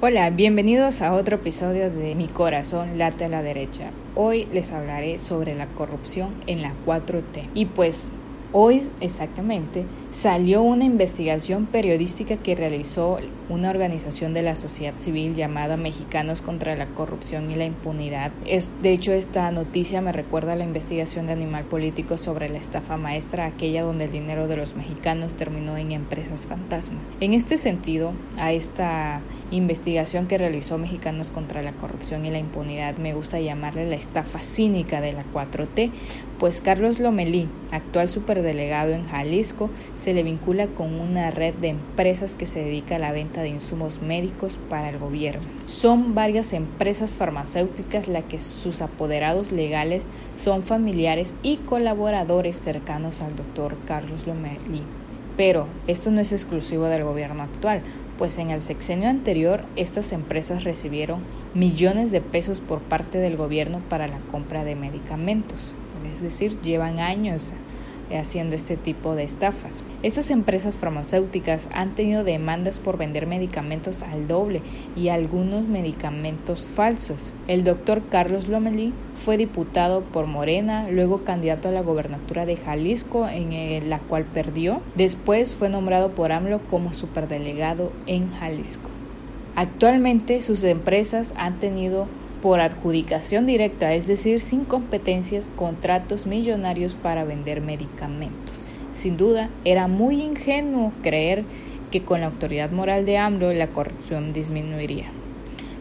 Hola, bienvenidos a otro episodio de Mi corazón late a la derecha. Hoy les hablaré sobre la corrupción en la 4T. Y pues Hoy exactamente salió una investigación periodística que realizó una organización de la sociedad civil llamada Mexicanos contra la Corrupción y la Impunidad. Es, de hecho, esta noticia me recuerda a la investigación de Animal Político sobre la estafa maestra, aquella donde el dinero de los mexicanos terminó en empresas fantasma. En este sentido, a esta investigación que realizó Mexicanos contra la Corrupción y la Impunidad me gusta llamarle la estafa cínica de la 4T, pues Carlos Lomelí, actual superdelegado en Jalisco, se le vincula con una red de empresas que se dedica a la venta de insumos médicos para el gobierno. Son varias empresas farmacéuticas las que sus apoderados legales son familiares y colaboradores cercanos al doctor Carlos Lomelí. Pero esto no es exclusivo del gobierno actual, pues en el sexenio anterior estas empresas recibieron millones de pesos por parte del gobierno para la compra de medicamentos es decir, llevan años haciendo este tipo de estafas. Estas empresas farmacéuticas han tenido demandas por vender medicamentos al doble y algunos medicamentos falsos. El doctor Carlos Lomelí fue diputado por Morena, luego candidato a la gobernatura de Jalisco, en la cual perdió. Después fue nombrado por AMLO como superdelegado en Jalisco. Actualmente sus empresas han tenido por adjudicación directa, es decir, sin competencias, contratos millonarios para vender medicamentos. Sin duda, era muy ingenuo creer que con la autoridad moral de AMLO la corrupción disminuiría.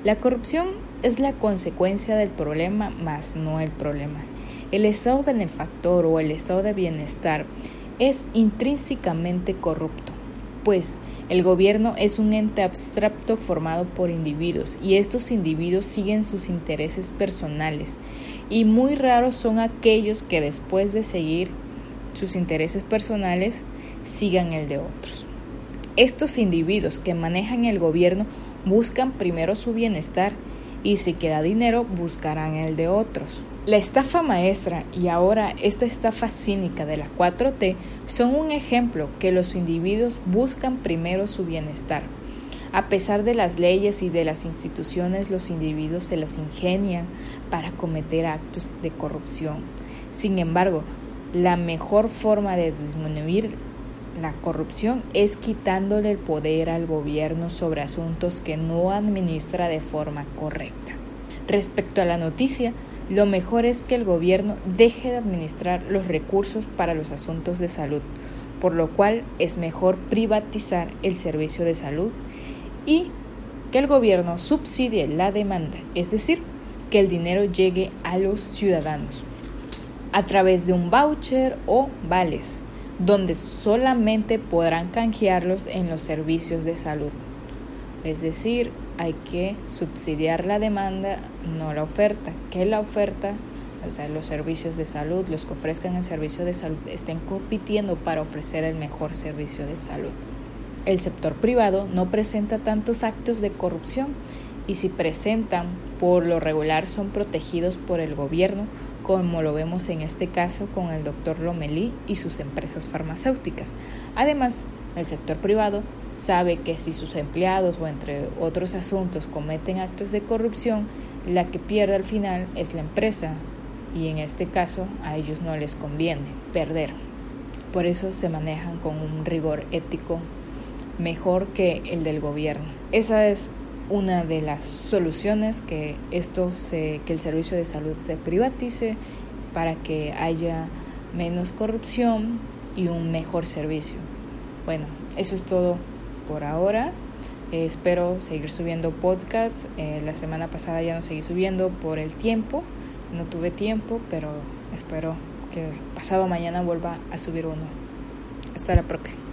La corrupción es la consecuencia del problema, más no el problema. El estado benefactor o el estado de bienestar es intrínsecamente corrupto pues el gobierno es un ente abstracto formado por individuos y estos individuos siguen sus intereses personales y muy raros son aquellos que después de seguir sus intereses personales sigan el de otros. Estos individuos que manejan el gobierno buscan primero su bienestar y si queda dinero buscarán el de otros. La estafa maestra y ahora esta estafa cínica de la 4T son un ejemplo que los individuos buscan primero su bienestar. A pesar de las leyes y de las instituciones, los individuos se las ingenian para cometer actos de corrupción. Sin embargo, la mejor forma de disminuir la corrupción es quitándole el poder al gobierno sobre asuntos que no administra de forma correcta. Respecto a la noticia, lo mejor es que el gobierno deje de administrar los recursos para los asuntos de salud, por lo cual es mejor privatizar el servicio de salud y que el gobierno subsidie la demanda, es decir, que el dinero llegue a los ciudadanos a través de un voucher o vales, donde solamente podrán canjearlos en los servicios de salud. Es decir, hay que subsidiar la demanda, no la oferta. Que la oferta, o sea, los servicios de salud, los que ofrezcan el servicio de salud, estén compitiendo para ofrecer el mejor servicio de salud. El sector privado no presenta tantos actos de corrupción y si presentan, por lo regular son protegidos por el gobierno, como lo vemos en este caso con el doctor Lomelí y sus empresas farmacéuticas. Además, el sector privado sabe que si sus empleados o entre otros asuntos cometen actos de corrupción, la que pierde al final es la empresa y en este caso a ellos no les conviene perder. Por eso se manejan con un rigor ético mejor que el del gobierno. Esa es una de las soluciones que esto se, que el servicio de salud se privatice para que haya menos corrupción y un mejor servicio. Bueno, eso es todo por ahora. Eh, espero seguir subiendo podcasts. Eh, la semana pasada ya no seguí subiendo por el tiempo. No tuve tiempo, pero espero que pasado mañana vuelva a subir uno. Hasta la próxima.